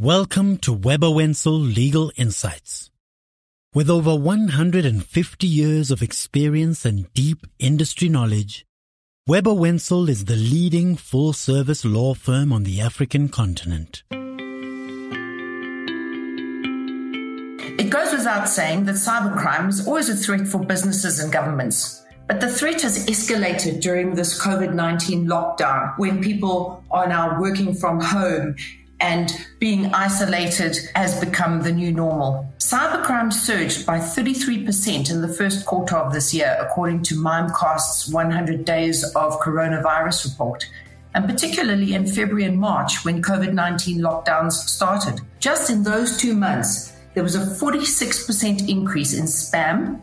Welcome to Webber Wentzel Legal Insights. With over 150 years of experience and deep industry knowledge, Webber Wentzel is the leading full service law firm on the African continent. It goes without saying that cybercrime is always a threat for businesses and governments. But the threat has escalated during this COVID 19 lockdown when people are now working from home and being isolated has become the new normal. Cybercrime surged by 33% in the first quarter of this year, according to Mimecast's 100 Days of Coronavirus report, and particularly in February and March when COVID 19 lockdowns started. Just in those two months, there was a 46% increase in spam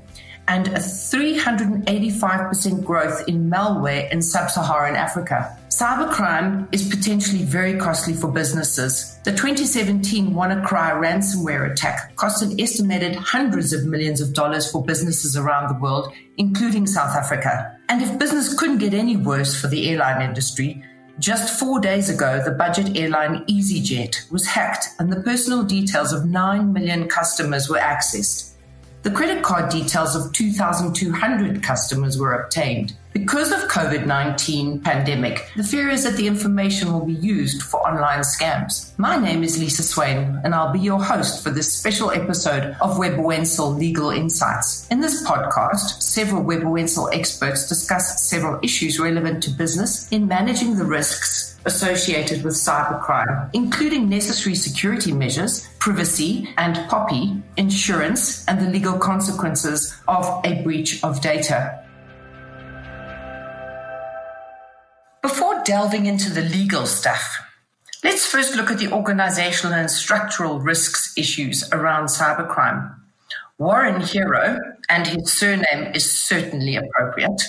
and a 385% growth in malware in sub Saharan Africa. Cybercrime is potentially very costly for businesses. The 2017 WannaCry ransomware attack cost an estimated hundreds of millions of dollars for businesses around the world, including South Africa. And if business couldn't get any worse for the airline industry, just four days ago, the budget airline EasyJet was hacked and the personal details of 9 million customers were accessed. The credit card details of 2,200 customers were obtained. Because of COVID-19 pandemic, the fear is that the information will be used for online scams. My name is Lisa Swain, and I'll be your host for this special episode of Webber Wentzel Legal Insights. In this podcast, several Webber Wentzel experts discuss several issues relevant to business in managing the risks associated with cybercrime, including necessary security measures, privacy and POPI, insurance, and the legal consequences of a breach of data. Before delving into the legal stuff, let's first look at the organizational and structural risks issues around cybercrime. Warren Hero, and his surname is certainly appropriate,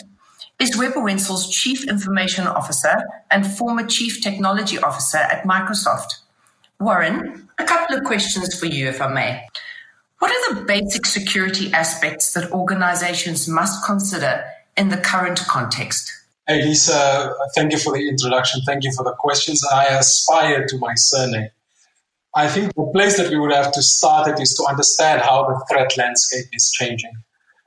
is Webber Wentzel's Chief Information Officer and former Chief Technology Officer at Microsoft. Warren, a couple of questions for you, if I may. What are the basic security aspects that organizations must consider in the current context? Hey, Lisa, thank you for the introduction. Thank you for the questions. I aspire to my surname. I think the place that we would have to start at is to understand how the threat landscape is changing.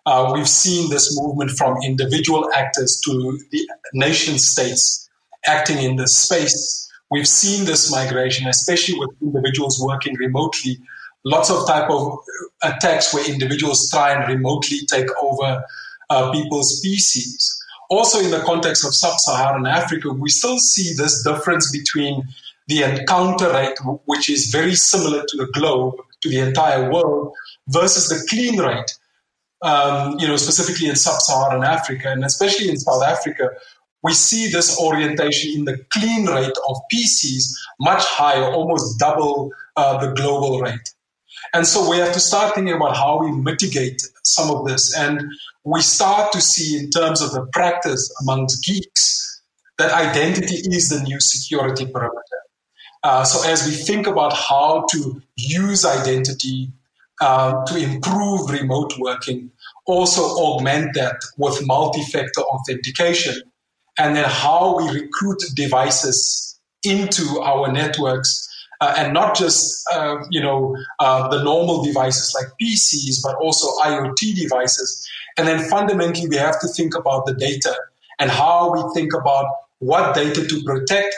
Uh, we've seen this movement from individual actors to the nation states acting in this space. We've seen this migration, especially with individuals working remotely. Lots of type of attacks where individuals try and remotely take over uh, people's PCs also in the context of sub-Saharan Africa, we still see this difference between the encounter rate, which is very similar to the globe, to the entire world, versus the clean rate, um, you know, specifically in sub-Saharan Africa, and especially in South Africa, we see this orientation in the clean rate of PCs much higher, almost double uh, the global rate. And so we have to start thinking about how we mitigate some of this. And we start to see in terms of the practice amongst geeks that identity is the new security perimeter. Uh, so as we think about how to use identity uh, to improve remote working, also augment that with multi-factor authentication, and then how we recruit devices into our networks uh, and not just uh, you know uh, the normal devices like PCs, but also IoT devices. And then fundamentally, we have to think about the data and how we think about what data to protect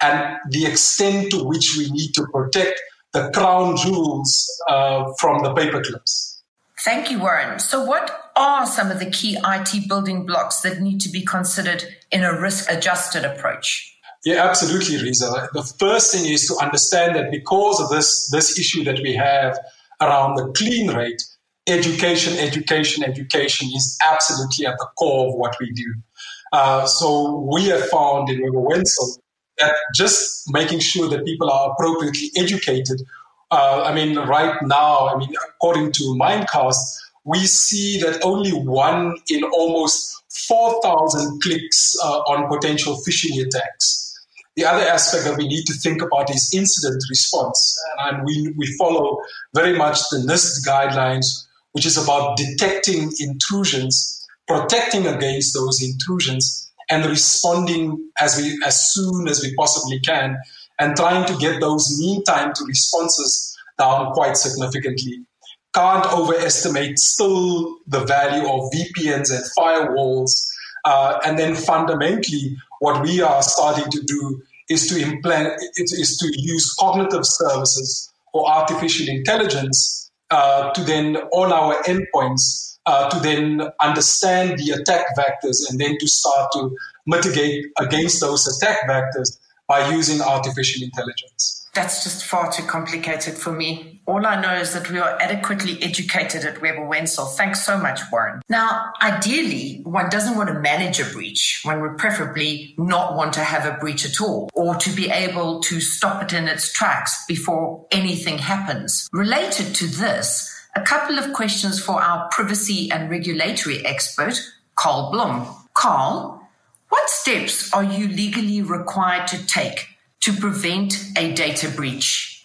and the extent to which we need to protect the crown jewels uh, from the paperclips. Thank you, Warren. So, what are some of the key IT building blocks that need to be considered in a risk adjusted approach? Yeah, absolutely, Lisa. The first thing is to understand that because of this, this issue that we have around the clean rate, education, education, education is absolutely at the core of what we do. Uh, so we have found in Webber Wentzel that just making sure that people are appropriately educated. Uh, I mean, right now, I mean, according to Mimecast, we see that only one in almost 4,000 clicks uh, on potential phishing attacks. The other aspect that we need to think about is incident response. And we, we follow very much the NIST guidelines, which is about detecting intrusions, protecting against those intrusions, and responding as we as soon as we possibly can and trying to get those mean time to responses down quite significantly. Can't overestimate still the value of VPNs and firewalls. Uh, and then fundamentally, what we are starting to do is to implement, is to use cognitive services or artificial intelligence uh, to then on our endpoints uh, to then understand the attack vectors and then to start to mitigate against those attack vectors by using artificial intelligence. That's just far too complicated for me. All I know is that we are adequately educated at Webber Wentzel. Thanks so much, Warren. Now, ideally, one doesn't want to manage a breach. One would preferably not want to have a breach at all or to be able to stop it in its tracks before anything happens. Related to this, a couple of questions for our privacy and regulatory expert, Carl Blom. Carl, what steps are you legally required to take to prevent a data breach?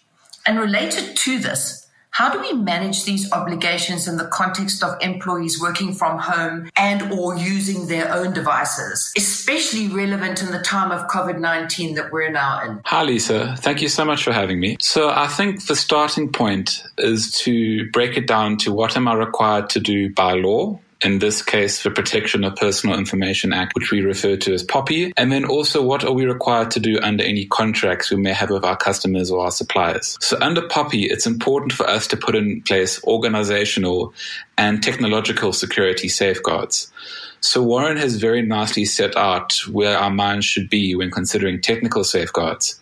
And related to this, how do we manage these obligations in the context of employees working from home and or using their own devices, especially relevant in the time of COVID-19 that we're now in? Hi, Lisa. Thank you so much for having me. So I think the starting point is to break it down to what am I required to do by law in this case, the Protection of Personal Information Act, which we refer to as POPI. And then also, what are we required to do under any contracts we may have with our customers or our suppliers? So under POPI, it's important for us to put in place organizational and technological security safeguards. So Warren has very nicely set out where our minds should be when considering technical safeguards.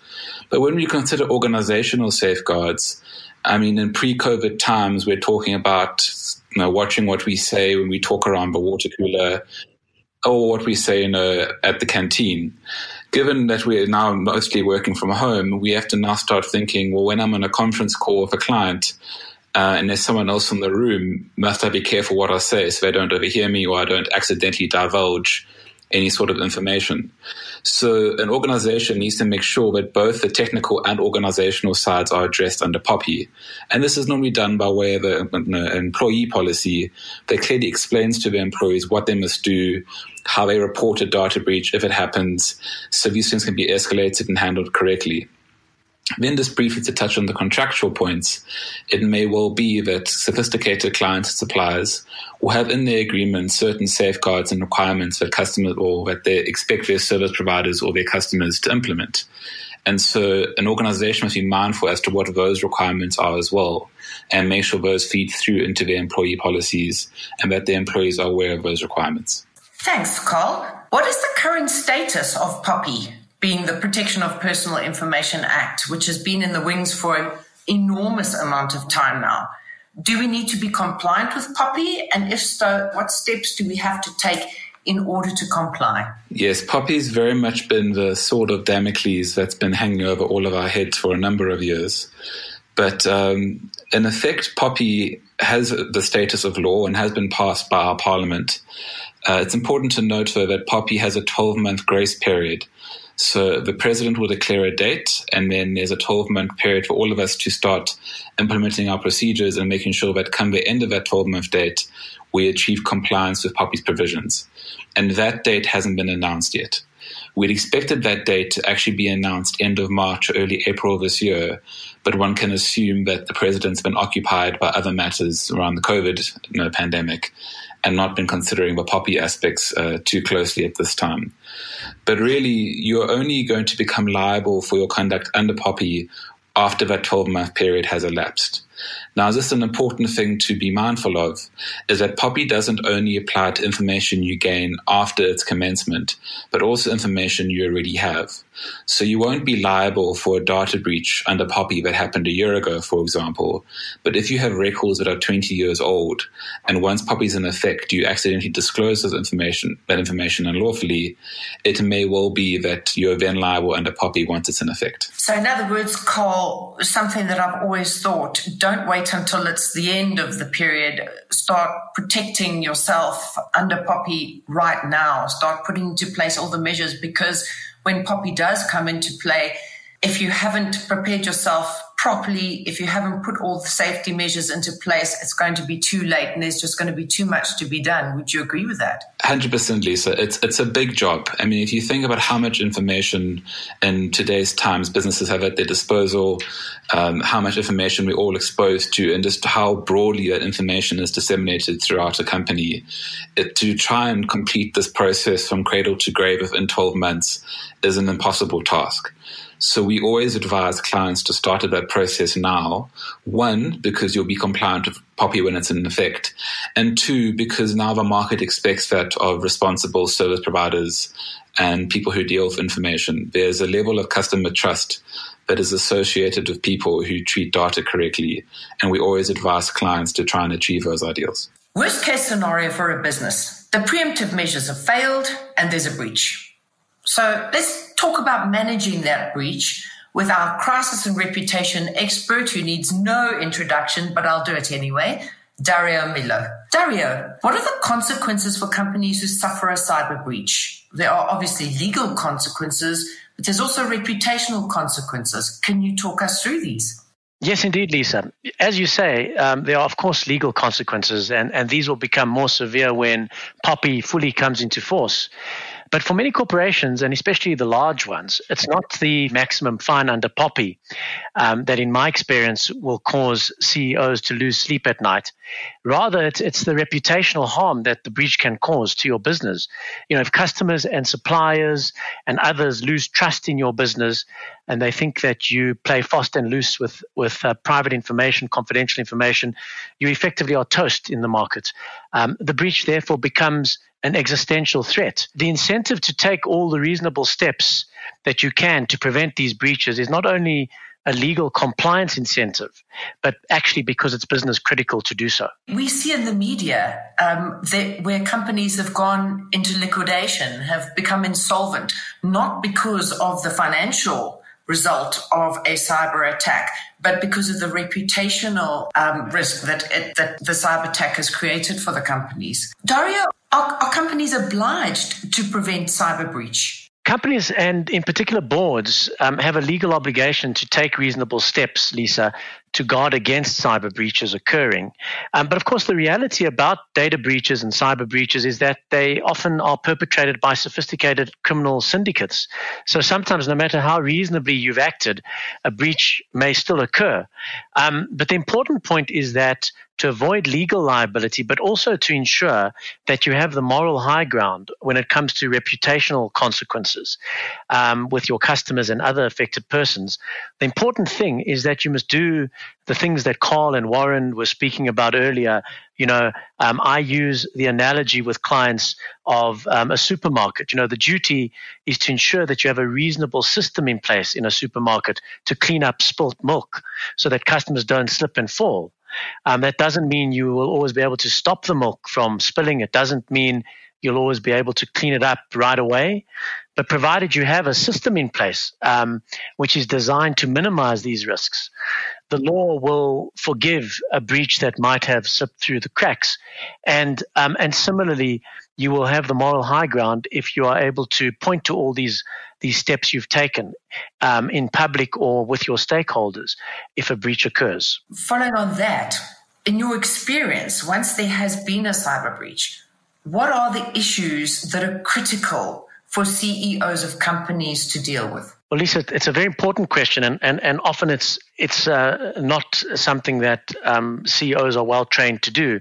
But when we consider organizational safeguards, I mean, in pre-COVID times, we're talking about you know, watching what we say when we talk around the water cooler or what we say in a, at the canteen. Given that we're now mostly working from home, we have to now start thinking, well, when I'm on a conference call with a client, uh, and there's someone else in the room, must I be careful what I say so they don't overhear me or I don't accidentally divulge any sort of information? So an organization needs to make sure that both the technical and organizational sides are addressed under POPI. And this is normally done by way of an employee policy that clearly explains to the employees what they must do, how they report a data breach if it happens, so these things can be escalated and handled correctly. Then, just briefly to touch on the contractual points, it may well be that sophisticated clients and suppliers will have in their agreement certain safeguards and requirements that customers or that they expect their service providers or their customers to implement. And so an organization must be mindful as to what those requirements are as well and make sure those feed through into their employee policies and that their employees are aware of those requirements. Thanks, Carl. What is the current status of POPI? Being the Protection of Personal Information Act, which has been in the wings for an enormous amount of time now. Do we need to be compliant with POPI? And if so, what steps do we have to take in order to comply? Yes, POPI's very much been the sword of Damocles that's been hanging over all of our heads for a number of years. But um, in effect, POPI has the status of law and has been passed by our parliament. Uh, it's important to note, though, that POPI has a 12 month grace period. So the president will declare a date, and then there's a 12 month period for all of us to start implementing our procedures and making sure that come the end of that 12 month date, we achieve compliance with POPI's provisions. And that date hasn't been announced yet. We'd expected that date to actually be announced end of March or early April this year, but one can assume that the president's been occupied by other matters around the COVID you know, pandemic and not been considering the POPI aspects uh, too closely at this time. But really, you're only going to become liable for your conduct under POPI after that 12 month period has elapsed. Now, this is an important thing to be mindful of is that POPI doesn't only apply to information you gain after its commencement, but also information you already have. So you won't be liable for a data breach under POPI that happened a year ago, for example. But if you have records that are 20 years old, and once POPI is in effect, you accidentally disclose those information, that information unlawfully, it may well be that you're then liable under POPI once it's in effect. So, in other words, Carl, something that I've always thought: don't wait until it's the end of the period. Start protecting yourself under POPI right now. Start putting into place all the measures because when POPI does come into play, if you haven't prepared yourself properly, if you haven't put all the safety measures into place, it's going to be too late and there's just going to be too much to be done. Would you agree with that? 100% Lisa. It's, it's a big job. I mean, if you think about how much information in today's times businesses have at their disposal, um, how much information we're all exposed to, and just how broadly that information is disseminated throughout a company, it, to try and complete this process from cradle to grave within 12 months is an impossible task. So we always advise clients to start that process now. One, because you'll be compliant with POPI when it's in effect. And two, because now the market expects that of responsible service providers and people who deal with information. There's a level of customer trust that is associated with people who treat data correctly. And we always advise clients to try and achieve those ideals. Worst case scenario for a business. The preemptive measures have failed and there's a breach. So let's talk about managing that breach with our crisis and reputation expert who needs no introduction, but I'll do it anyway. Dario Milo. Dario, what are the consequences for companies who suffer a cyber breach? There are obviously legal consequences, but there's also reputational consequences. Can you talk us through these? Yes, indeed, Lisa. As you say, um, there are, of course, legal consequences, and, and these will become more severe when POPI fully comes into force. But for many corporations, and especially the large ones, it's not the maximum fine under POPI um, that, in my experience, will cause CEOs to lose sleep at night. Rather, it's, it's the reputational harm that the breach can cause to your business. You know, if customers and suppliers and others lose trust in your business and they think that you play fast and loose with, with uh, private information, confidential information, you effectively are toast in the market. Um, the breach, therefore, becomes an existential threat. The incentive to take all the reasonable steps that you can to prevent these breaches is not only a legal compliance incentive, but actually because it's business critical to do so. We see in the media um, that where companies have gone into liquidation, have become insolvent, not because of the financial result of a cyber attack, but because of the reputational um, risk that, it, that the cyber attack has created for the companies. Dario, are, are companies obliged to prevent cyber breach? Companies and, in particular, boards um, have a legal obligation to take reasonable steps, Lisa, to guard against cyber breaches occurring. Um, but of course, the reality about data breaches and cyber breaches is that they often are perpetrated by sophisticated criminal syndicates. So sometimes, no matter how reasonably you've acted, a breach may still occur. Um, but the important point is that to avoid legal liability, but also to ensure that you have the moral high ground when it comes to reputational consequences um, with your customers and other affected persons. The important thing is that you must do the things that Carl and Warren were speaking about earlier. You know, um, I use the analogy with clients of um, a supermarket. You know, the duty is to ensure that you have a reasonable system in place in a supermarket to clean up spilt milk so that customers don't slip and fall. Um, that doesn't mean you will always be able to stop the milk from spilling. It doesn't mean you'll always be able to clean it up right away. But provided you have a system in place um, which is designed to minimize these risks, the law will forgive a breach that might have slipped through the cracks. And um, and similarly, you will have the moral high ground if you are able to point to all these these steps you've taken um, in public or with your stakeholders if a breach occurs. Following on that, in your experience, once there has been a cyber breach, what are the issues that are critical for CEOs of companies to deal with? Well, Lisa, it's a very important question, and, and, and often it's it's uh, not something that um, CEOs are well trained to do.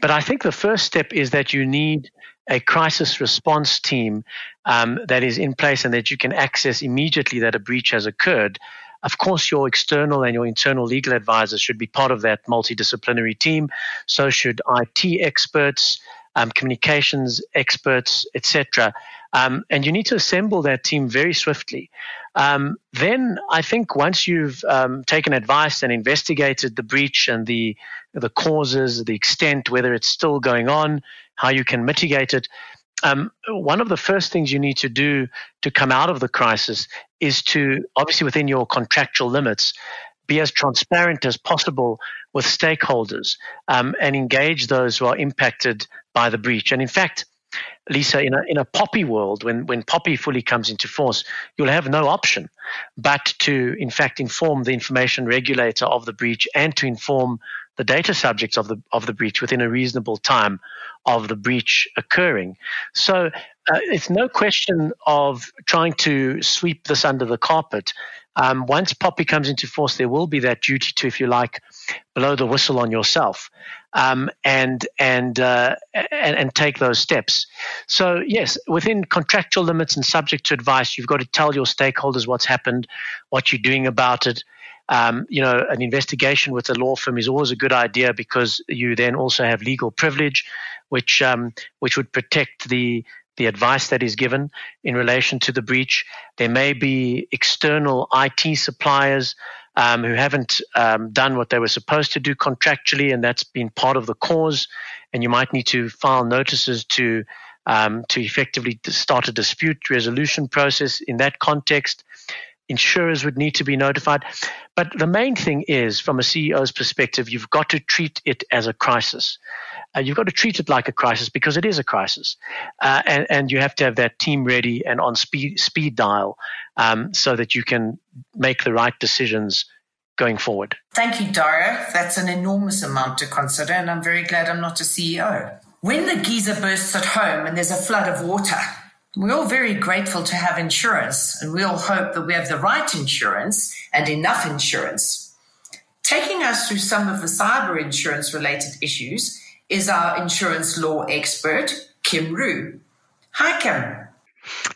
But I think the first step is that you need a crisis response team um, that is in place and that you can access immediately that a breach has occurred. Of course, your external and your internal legal advisors should be part of that multidisciplinary team. So should IT experts, um, communications experts, etc. Um, and you need to assemble that team very swiftly. Um, then I think once you've um, taken advice and investigated the breach and the the causes, the extent, whether it's still going on, how you can mitigate it. Um, one of the first things you need to do to come out of the crisis is to, obviously within your contractual limits, be as transparent as possible with stakeholders um, and engage those who are impacted by the breach. And in fact, Lisa, in a, in a POPI world, when, when POPI fully comes into force, you'll have no option but to, in fact, inform the information regulator of the breach and to inform the data subjects of the of the breach within a reasonable time of the breach occurring. So uh, it's no question of trying to sweep this under the carpet. Um, once POPI comes into force, there will be that duty to, if you like, blow the whistle on yourself um, and and, uh, and and take those steps. So yes, within contractual limits and subject to advice, you've got to tell your stakeholders what's happened, what you're doing about it. Um, you know, an investigation with a law firm is always a good idea because you then also have legal privilege, which um, which would protect the the advice that is given in relation to the breach. There may be external IT suppliers um, who haven't um, done what they were supposed to do contractually, and that's been part of the cause. And you might need to file notices to um, to effectively start a dispute resolution process in that context. Insurers would need to be notified. But the main thing is, from a CEO's perspective, you've got to treat it as a crisis. Uh, you've got to treat it like a crisis because it is a crisis, uh, and, and you have to have that team ready and on speed speed dial um, so that you can make the right decisions going forward. Thank you, Dario. That's an enormous amount to consider, and I'm very glad I'm not a CEO. When the geyser bursts at home and there's a flood of water, we're all very grateful to have insurance, and we all hope that we have the right insurance and enough insurance. Taking us through some of the cyber insurance related issues is our insurance law expert, Kim Rew. Hi, Kim.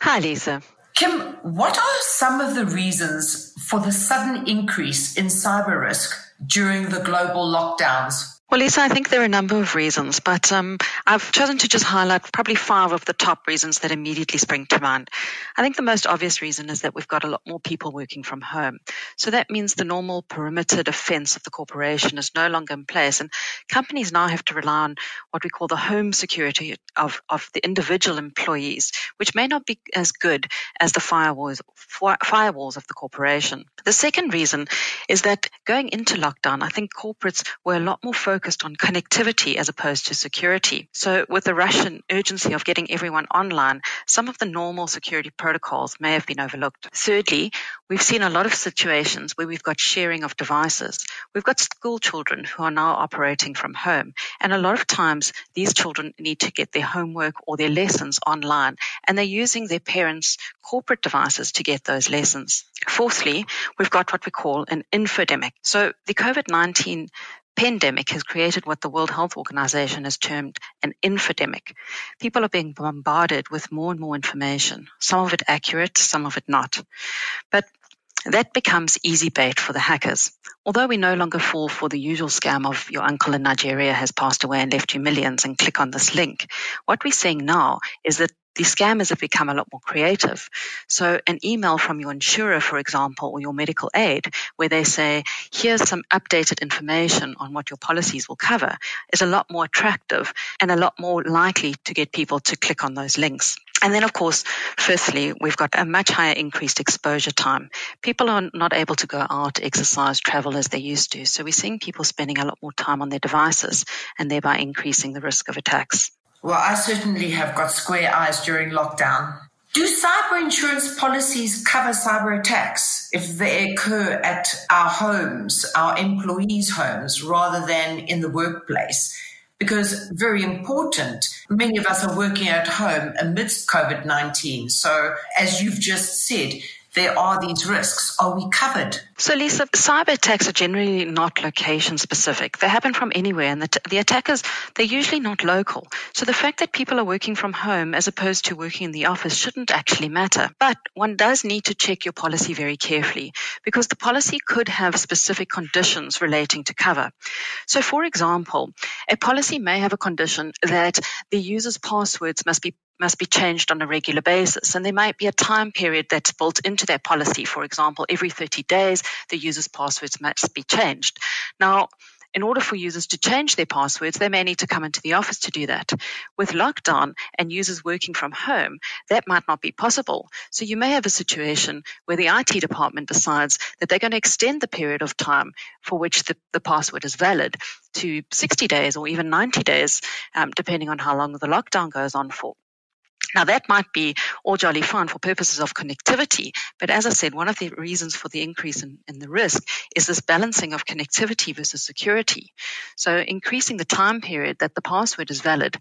Hi, Lisa. Kim, what are some of the reasons for the sudden increase in cyber risk during the global lockdowns? Well, Lisa, I think there are a number of reasons, but um, I've chosen to just highlight probably five of the top reasons that immediately spring to mind. I think the most obvious reason is that we've got a lot more people working from home. So that means the normal perimeter defense of the corporation is no longer in place, and companies now have to rely on what we call the home security of, of the individual employees, which may not be as good as the firewalls, firewalls of the corporation. The second reason is that going into lockdown, I think corporates were a lot more focused focused on connectivity as opposed to security. So with the Russian urgency of getting everyone online, some of the normal security protocols may have been overlooked. Thirdly, we've seen a lot of situations where we've got sharing of devices. We've got school children who are now operating from home. And a lot of times these children need to get their homework or their lessons online and they're using their parents' corporate devices to get those lessons. Fourthly, we've got what we call an infodemic. So the COVID-19 pandemic has created what the World Health Organization has termed an infodemic. People are being bombarded with more and more information, some of it accurate, some of it not. But that becomes easy bait for the hackers. Although we no longer fall for the usual scam of your uncle in Nigeria has passed away and left you millions and click on this link, what we're seeing now is that the scammers have become a lot more creative. So an email from your insurer, for example, or your medical aid, where they say, here's some updated information on what your policies will cover, is a lot more attractive and a lot more likely to get people to click on those links. And then, of course, firstly, we've got a much higher increased exposure time. People are not able to go out, exercise, travel as they used to. So we're seeing people spending a lot more time on their devices and thereby increasing the risk of attacks. Well, I certainly have got square eyes during lockdown. Do cyber insurance policies cover cyber attacks if they occur at our homes, our employees' homes, rather than in the workplace? Because very important, many of us are working at home amidst COVID 19. So, as you've just said, there are these risks. Are we covered? So, Lisa, cyber attacks are generally not location specific. They happen from anywhere, and the, t- the, attackers, they're usually not local. So, the fact that people are working from home as opposed to working in the office shouldn't actually matter. But one does need to check your policy very carefully because the policy could have specific conditions relating to cover. So, for example, a policy may have a condition that the user's passwords must be must be changed on a regular basis. And there might be a time period that's built into that policy. For example, every 30 days, the user's passwords must be changed. Now, in order for users to change their passwords, they may need to come into the office to do that. With lockdown and users working from home, that might not be possible. So you may have a situation where the IT department decides that they're going to extend the period of time for which the, the password is valid to 60 days or even 90 days, um, depending on how long the lockdown goes on for. Now that might be all jolly fine for purposes of connectivity, but as I said, one of the reasons for the increase in, in, the risk is this balancing of connectivity versus security. So increasing the time period that the password is valid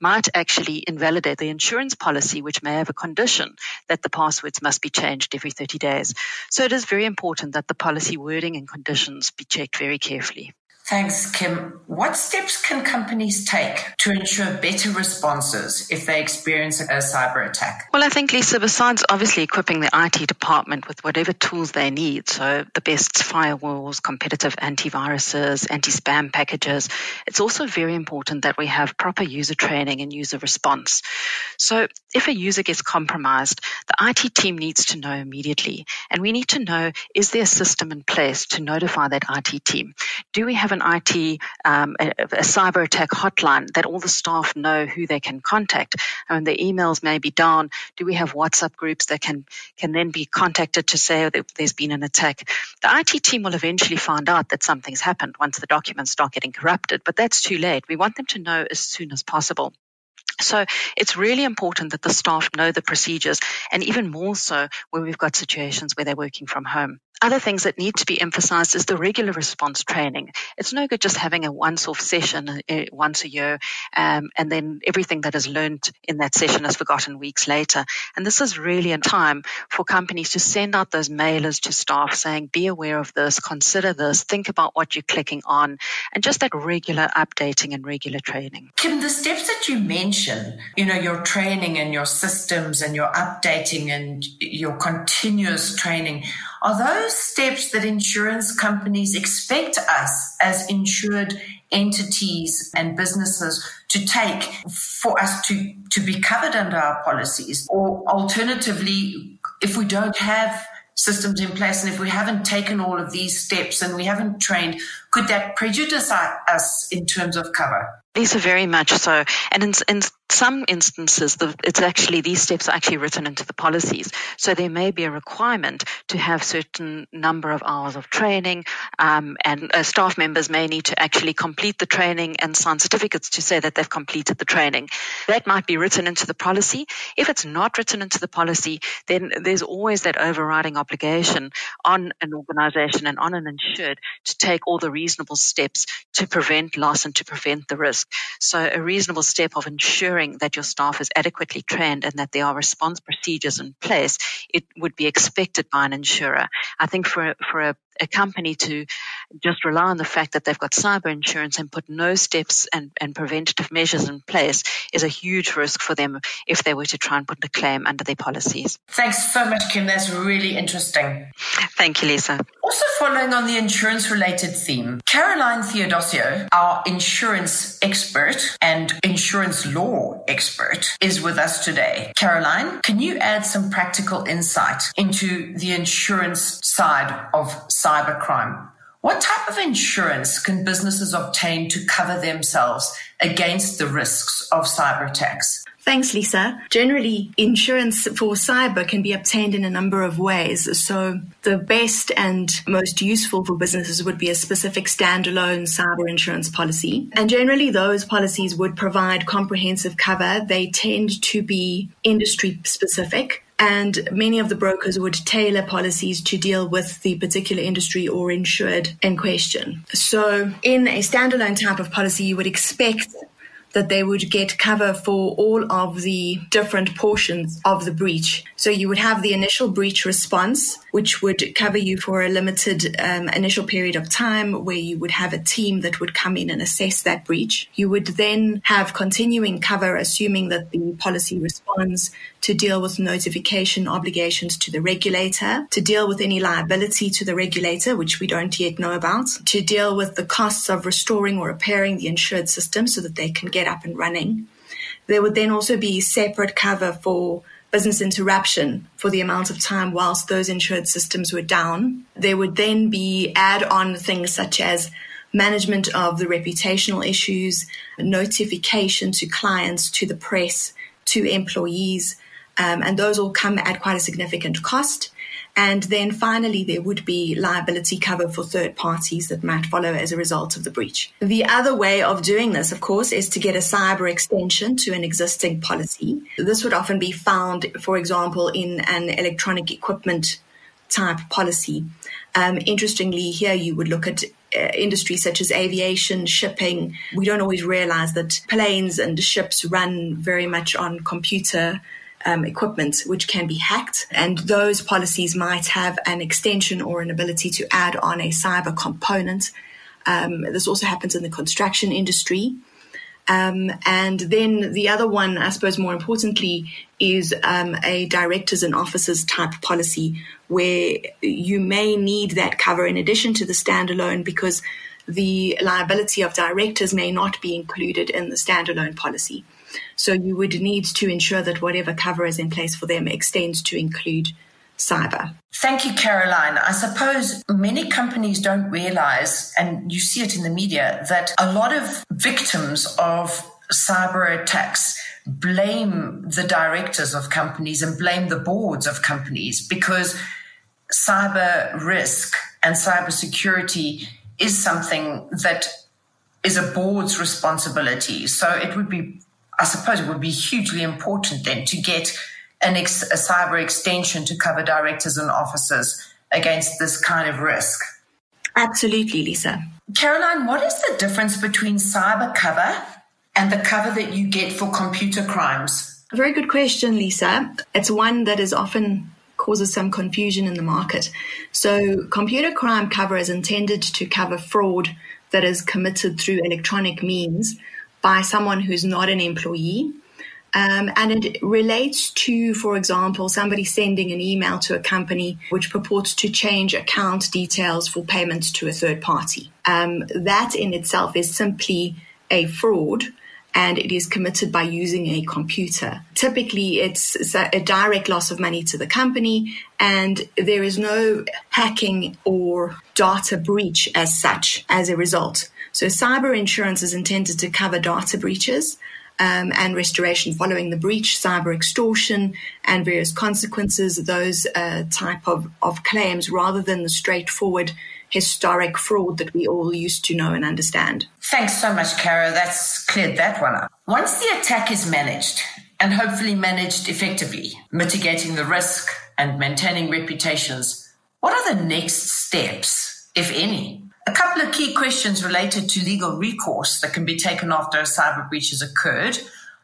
might actually invalidate the insurance policy, which may have a condition that the passwords must be changed every 30 days. So it is very important that the policy wording and conditions be checked very carefully. Thanks, Kim. What steps can companies take to ensure better responses if they experience a cyber attack? Well, I think, Lisa, besides obviously equipping the IT department with whatever tools they need, so the best firewalls, competitive antiviruses, anti spam packages, it's also very important that we have proper user training and user response. So if a user gets compromised, the IT team needs to know immediately. And we need to know is there a system in place to notify that IT team? Do we have an IT, um, a, a, cyber attack hotline that all the staff know who they can contact. And the emails may be down. Do we have WhatsApp groups that can, can then be contacted to say there's been an attack? The IT team will eventually find out that something's happened once the documents start getting corrupted, but that's too late. We want them to know as soon as possible. So it's really important that the staff know the procedures and even more so when we've got situations where they're working from home other things that need to be emphasized is the regular response training. It's no good just having a once off session uh, once a year um, and then everything that is learned in that session is forgotten weeks later. And this is really a time for companies to send out those mailers to staff saying, be aware of this, consider this, think about what you're clicking on, and just that regular updating and regular training. Kim, the steps that you mentioned, you know, your training and your systems and your updating and your continuous training, are those steps that insurance companies expect us as insured entities and businesses to take for us to, to be covered under our policies? Or alternatively, if we don't have systems in place and if we haven't taken all of these steps and we haven't trained, could that prejudice us in terms of cover? These are very much so. And in, in some instances, the, it's actually, these steps are actually written into the policies. So there may be a requirement to have certain number of hours of training, um, and uh, staff members may need to actually complete the training and sign certificates to say that they've completed the training. That might be written into the policy. If it's not written into the policy, then there's always that overriding obligation on an organization and on an insured to take all the reasonable steps to prevent loss and to prevent the risk. So a reasonable step of ensuring that your staff is adequately trained and that there are response procedures in place, it would be expected by an insurer. I think for, for a a company to just rely on the fact that they've got cyber insurance and put no steps and, and preventative measures in place is a huge risk for them if they were to try and put a claim under their policies. Thanks so much, Kim. That's really interesting. Thank you, Lisa. Also, following on the insurance related theme, Caroline Theodosiou, our insurance expert and insurance law expert, is with us today. Caroline, can you add some practical insight into the insurance side of cybercrime. What type of insurance can businesses obtain to cover themselves against the risks of cyber attacks? Thanks, Lisa. Generally, insurance for cyber can be obtained in a number of ways. So, the best and most useful for businesses would be a specific standalone cyber insurance policy. And generally, those policies would provide comprehensive cover. They tend to be industry specific and many of the brokers would tailor policies to deal with the particular industry or insured in question. So, in a standalone type of policy, you would expect that they would get cover for all of the different portions of the breach. So you would have the initial breach response, which would cover you for a limited um, initial period of time where you would have a team that would come in and assess that breach. You would then have continuing cover, assuming that the policy responds to deal with notification obligations to the regulator, to deal with any liability to the regulator, which we don't yet know about, to deal with the costs of restoring or repairing the insured system so that they can get up and running. There would then also be separate cover for business interruption for the amount of time whilst those insured systems were down. There would then be add on things such as management of the reputational issues, notification to clients, to the press, to employees, um, and those all come at quite a significant cost. And then finally, there would be liability cover for third parties that might follow as a result of the breach. The other way of doing this, of course, is to get a cyber extension to an existing policy. This would often be found, for example, in an electronic equipment type policy. Um, interestingly, here you would look at uh, industries such as aviation, shipping. We don't always realize that planes and ships run very much on computer um, equipment, which can be hacked. And those policies might have an extension or an ability to add on a cyber component. Um, this also happens in the construction industry. Um, and then the other one, I suppose more importantly, is um, a directors and officers type policy where you may need that cover in addition to the standalone because the liability of directors may not be included in the standalone policy. So you would need to ensure that whatever cover is in place for them extends to include cyber. Thank you, Caroline. I suppose many companies don't realize, and you see it in the media, that a lot of victims of cyber attacks blame the directors of companies and blame the boards of companies because cyber risk and cyber security is something that is a board's responsibility. So it would be, I suppose, it would be hugely important then to get an ex- a cyber extension to cover directors and officers against this kind of risk. Absolutely, Lisa. Caroline, what is the difference between cyber cover and the cover that you get for computer crimes? A very good question, Lisa. It's one that is often causes some confusion in the market. So, computer crime cover is intended to cover fraud that is committed through electronic means by someone who's not an employee. Um, and it relates to, for example, somebody sending an email to a company which purports to change account details for payments to a third party. Um, that in itself is simply a fraud and it is committed by using a computer. Typically, it's a direct loss of money to the company, and there is no hacking or data breach as such as a result. So, cyber insurance is intended to cover data breaches. Um, and restoration following the breach, cyber extortion, and various consequences, those uh, type of, of claims, rather than the straightforward historic fraud that we all used to know and understand. Thanks so much, Cara. That's cleared that one up. Once the attack is managed, and hopefully managed effectively, mitigating the risk and maintaining reputations, what are the next steps, if any? A couple of key questions related to legal recourse that can be taken after a cyber breach has occurred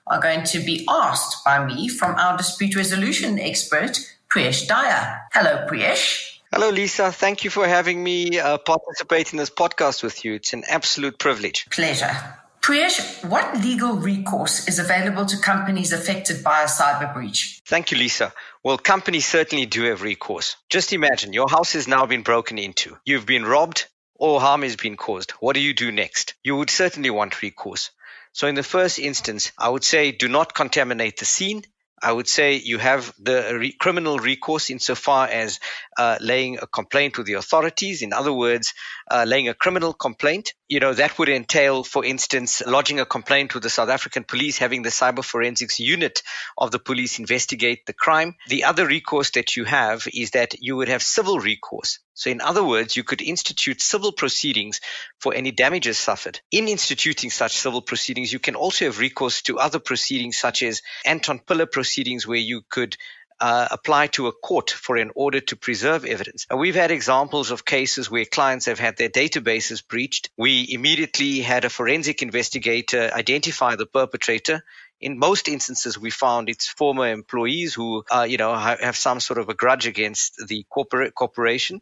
are going to be asked by me from our dispute resolution expert, Priyesh Daya. Hello, Priyesh. Hello, Lisa. Thank you for having me uh, participate in this podcast with you. It's an absolute privilege. Pleasure. Priyesh, what legal recourse is available to companies affected by a cyber breach? Thank you, Lisa. Well, companies certainly do have recourse. Just imagine your house has now been broken into. You've been robbed or harm has been caused. What do you do next? You would certainly want recourse. So in the first instance, I would say do not contaminate the scene I would say you have the re- criminal recourse insofar as uh, laying a complaint with the authorities. In other words, uh, laying a criminal complaint. You know, that would entail, for instance, lodging a complaint with the South African police, having the cyber forensics unit of the police investigate the crime. The other recourse that you have is that you would have civil recourse. So, in other words, you could institute civil proceedings for any damages suffered. In instituting such civil proceedings, you can also have recourse to other proceedings, such as Anton Piller proceedings, where you could uh, apply to a court for an order to preserve evidence. And we've had examples of cases where clients have had their databases breached. We immediately had a forensic investigator identify the perpetrator in most instances, we found it's former employees who, uh, you know, have some sort of a grudge against the corporate corporation.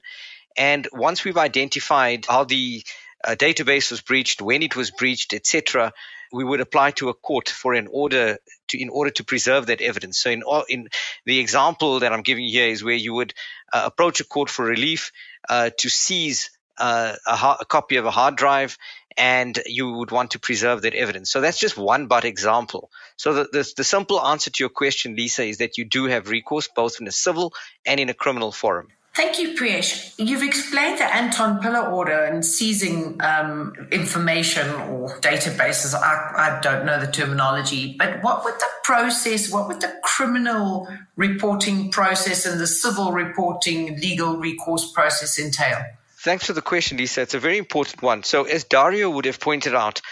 And once we've identified how the uh, database was breached, when it was breached, etc., we would apply to a court for an order to in order to preserve that evidence. So in in the example that I'm giving here is where you would uh, approach a court for relief uh, to seize uh, a, a, copy of a hard drive and you would want to preserve that evidence. So that's just one but example. So the, the, the, simple answer to your question, Lisa, is that you do have recourse both in a civil and in a criminal forum. Thank you, Priyesh. You've explained the Anton Piller order and seizing um, information or databases. I, I, don't know the terminology, but what would the process, what would the criminal reporting process and the civil reporting legal recourse process entail? Thanks for the question, Lisa. It's a very important one. So, as Dario would have pointed out,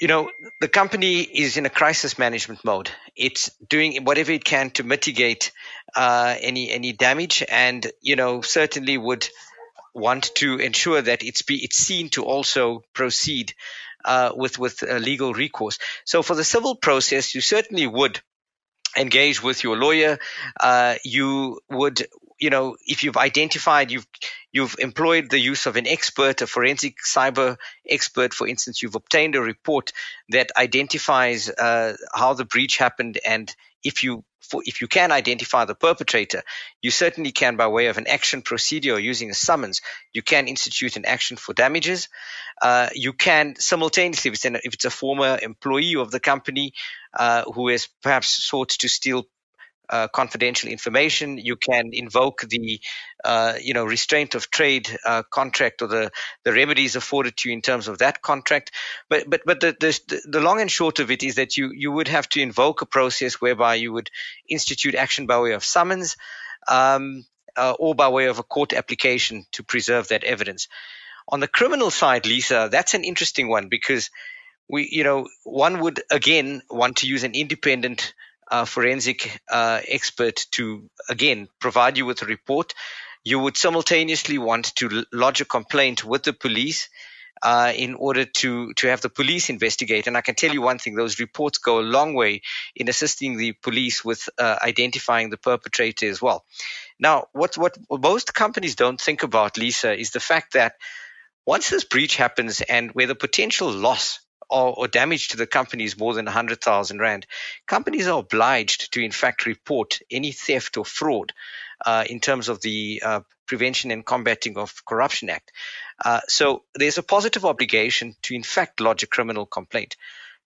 you know, the company is in a crisis management mode. It's doing whatever it can to mitigate uh, any any damage, and you know, certainly would want to ensure that it's be it's seen to also proceed uh, with with uh, legal recourse. So for the civil process, you certainly would engage with your lawyer. Uh, you would, you know, if you've identified you've you've employed the use of an expert, a forensic cyber expert, for instance, you've obtained a report that identifies uh, how the breach happened and if you for, if you can identify the perpetrator, you certainly can, by way of an action procedure or using a summons, you can institute an action for damages. Uh, you can simultaneously, if it's, an, if it's, a former employee of the company uh, who has perhaps sought to steal uh, confidential information. You can invoke the, uh, you know, restraint of trade uh, contract or the, the remedies afforded to you in terms of that contract. But but but the, the the long and short of it is that you you would have to invoke a process whereby you would institute action by way of summons. Um, uh, or by way of a court application to preserve that evidence. On the criminal side, Lisa, that's an interesting one because we, you know, one would again want to use an independent uh, forensic uh, expert to, again, provide you with a report. You would simultaneously want to lodge a complaint with the police uh, in order to, to have the police investigate. And I can tell you one thing those reports go a long way in assisting the police with uh, identifying the perpetrator as well. Now, what, what most companies don't think about, Lisa, is the fact that once this breach happens and where the potential loss or, or damage to the company is more than 100,000 Rand, companies are obliged to, in fact, report any theft or fraud uh, in terms of the uh, Prevention and Combating of Corruption Act. Uh, so there's a positive obligation to, in fact, lodge a criminal complaint.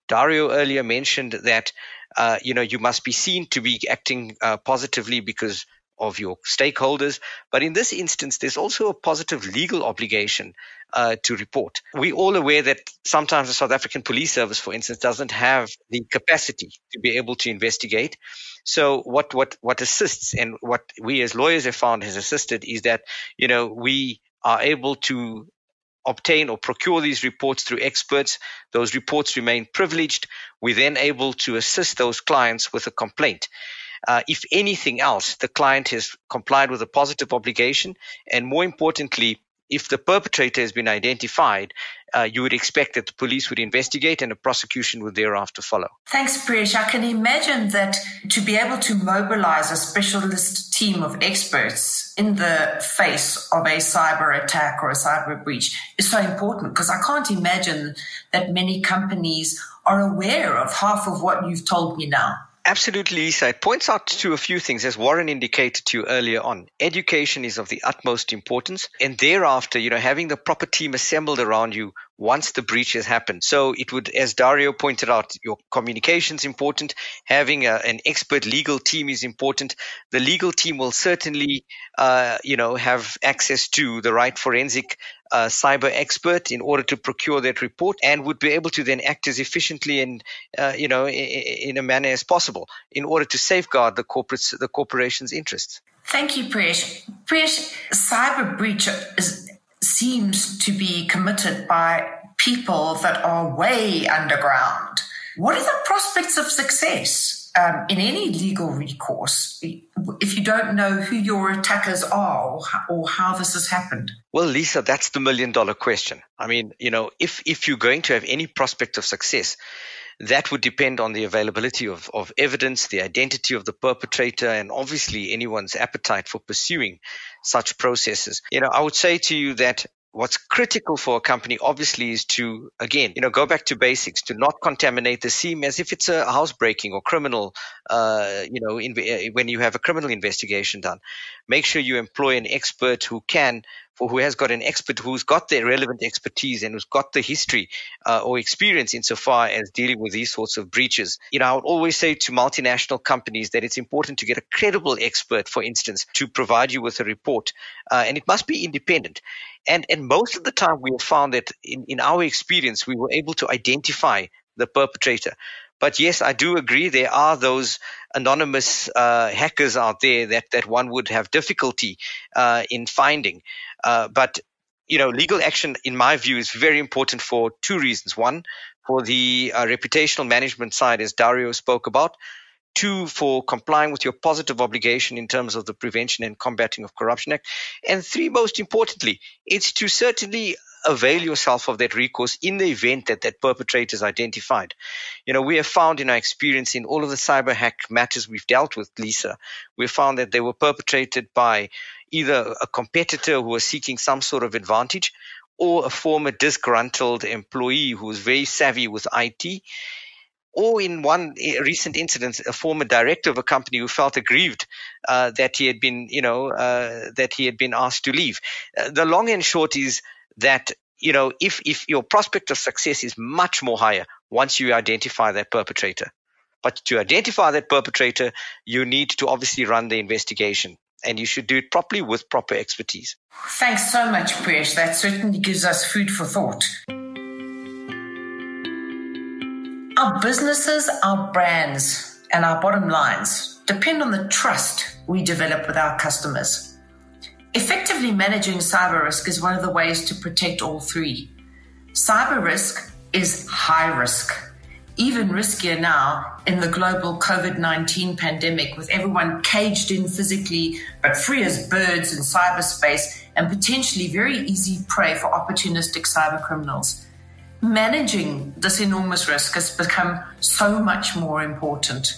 Dario earlier mentioned that uh, you know you must be seen to be acting uh, positively because of your stakeholders. But in this instance, there's also a positive legal obligation uh, to report. We're all aware that sometimes the South African Police Service, for instance, doesn't have the capacity to be able to investigate. So what what what assists and what we as lawyers have found has assisted is that you know we are able to obtain or procure these reports through experts. Those reports remain privileged. We're then able to assist those clients with a complaint. Uh, if anything else, the client has complied with a positive obligation, and more importantly, if the perpetrator has been identified, uh, you would expect that the police would investigate and a prosecution would thereafter follow. Thanks, Priyesh. I can imagine that to be able to mobilize a specialist team of experts in the face of a cyber attack or a cyber breach is so important because I can't imagine that many companies are aware of half of what you've told me now. Absolutely, Lisa. It points out to a few things, as Warren indicated to you earlier on. Education is of the utmost importance, and thereafter, you know, having the proper team assembled around you once the breach has happened. So it would, as Dario pointed out, your communication is important. Having a, an expert legal team is important. The legal team will certainly, uh, you know, have access to the right forensic uh, cyber expert in order to procure that report and would be able to then act as efficiently and, uh, you know, in, in, a manner as possible in order to safeguard the corporate's, the corporation's interests. Thank you, Priyesh. Priyesh, cyber breach is seems to be committed by people that are way underground. What are the prospects of success um, in any legal recourse if you don't know who your attackers are or how this has happened? Well, Lisa, that's the million dollar question. I mean, you know, if, if you're going to have any prospect of success, that would depend on the availability of, of evidence, the identity of the perpetrator, and obviously anyone's appetite for pursuing such processes. You know, I would say to you that what's critical for a company obviously is to again you know go back to basics to not contaminate the scene as if it's a housebreaking or criminal uh, you know in, when you have a criminal investigation done make sure you employ an expert who can for who has got an expert who's got the relevant expertise and who's got the history uh, or experience insofar as dealing with these sorts of breaches. You know, I would always say to multinational companies that it's important to get a credible expert, for instance, to provide you with a report, uh, and it must be independent. And and most of the time, we have found that in, in our experience, we were able to identify the perpetrator But yes, I do agree there are those anonymous uh, hackers out there that, that one would have difficulty uh, in finding. Uh, but you know, legal action, in my view, is very important for two reasons. One, for the uh, reputational management side, as Dario spoke about. Two, for complying with your positive obligation in terms of the Prevention and Combating of Corruption Act. And three, most importantly, it's to certainly avail yourself of that recourse in the event that that perpetrator is identified. You know, we have found in our experience in all of the cyber hack matters we've dealt with, Lisa, we found that they were perpetrated by either a competitor who was seeking some sort of advantage or a former disgruntled employee who was very savvy with IT or in one eh, recent incident, a former director of a company who felt aggrieved uh, that he had been, you know, uh, that he had been asked to leave. Uh, the long and short is that you know if if your prospect of success is much more higher once you identify that perpetrator. But to identify that perpetrator you need to obviously run the investigation and you should do it properly with proper expertise. Thanks so much Priyesh. that certainly gives us food for thought. Our businesses our brands and our bottom lines depend on the trust we develop with our customers Effectively managing cyber risk is one of the ways to protect all three. Cyber risk is high risk, even riskier now in the global COVID 19 pandemic, with everyone caged in physically but free as birds in cyberspace and potentially very easy prey for opportunistic cyber criminals. Managing this enormous risk has become so much more important.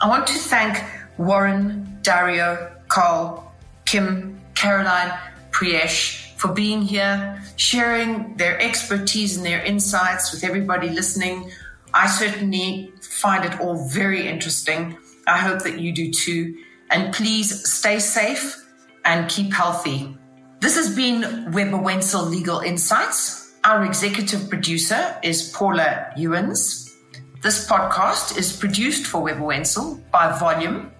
I want to thank Warren, Dario, Carl, Kim, Caroline, Priyesh for being here, sharing their expertise and their insights with everybody listening. I certainly find it all very interesting. I hope that you do too. And please stay safe and keep healthy. This has been Webber Wentzel Legal Insights. Our executive producer is Paula Ewens. This podcast is produced for Webber Wentzel by Volume.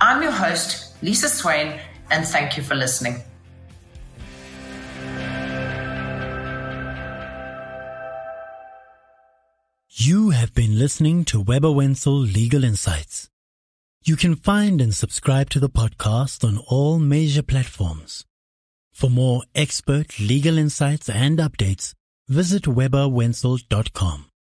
I'm your host, Lisa Swain and thank you for listening. You have been listening to Webber Wentzel Legal Insights. You can find and subscribe to the podcast on all major platforms. For more expert legal insights and updates, visit webberwentzel.com.